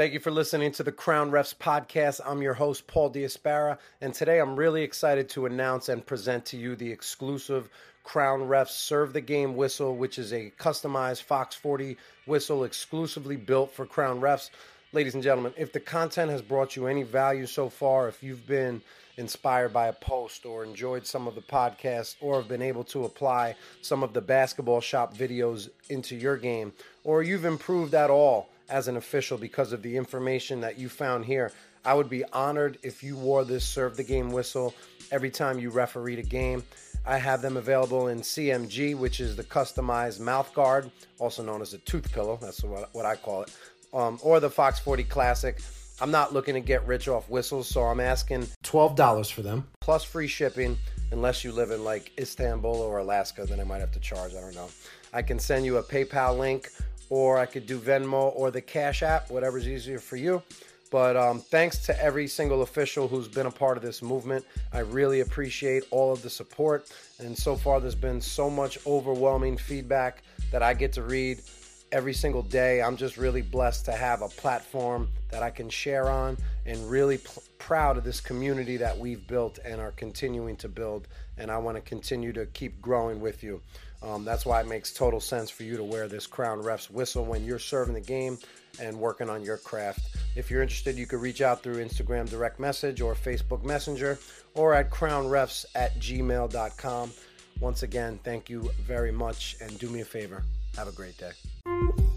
Thank you for listening to the Crown Refs podcast. I'm your host, Paul Diaspara, and today I'm really excited to announce and present to you the exclusive Crown Refs Serve the Game whistle, which is a customized Fox 40 whistle exclusively built for Crown Refs. Ladies and gentlemen, if the content has brought you any value so far, if you've been inspired by a post or enjoyed some of the podcast or have been able to apply some of the basketball shop videos into your game, or you've improved at all as an official because of the information that you found here. I would be honored if you wore this serve the game whistle every time you refereed a game. I have them available in CMG, which is the customized mouth guard, also known as a tooth pillow. That's what, what I call it. Um, or the Fox 40 Classic. I'm not looking to get rich off whistles, so I'm asking $12 for them, plus free shipping, unless you live in like Istanbul or Alaska, then I might have to charge. I don't know. I can send you a PayPal link or I could do Venmo or the Cash App, whatever's easier for you. But um, thanks to every single official who's been a part of this movement. I really appreciate all of the support. And so far, there's been so much overwhelming feedback that I get to read every single day. I'm just really blessed to have a platform that I can share on and really pl- proud of this community that we've built and are continuing to build. And I want to continue to keep growing with you. Um, that's why it makes total sense for you to wear this Crown Refs whistle when you're serving the game and working on your craft. If you're interested, you could reach out through Instagram direct message or Facebook Messenger or at crownrefs at gmail.com. Once again, thank you very much and do me a favor. Have a great day.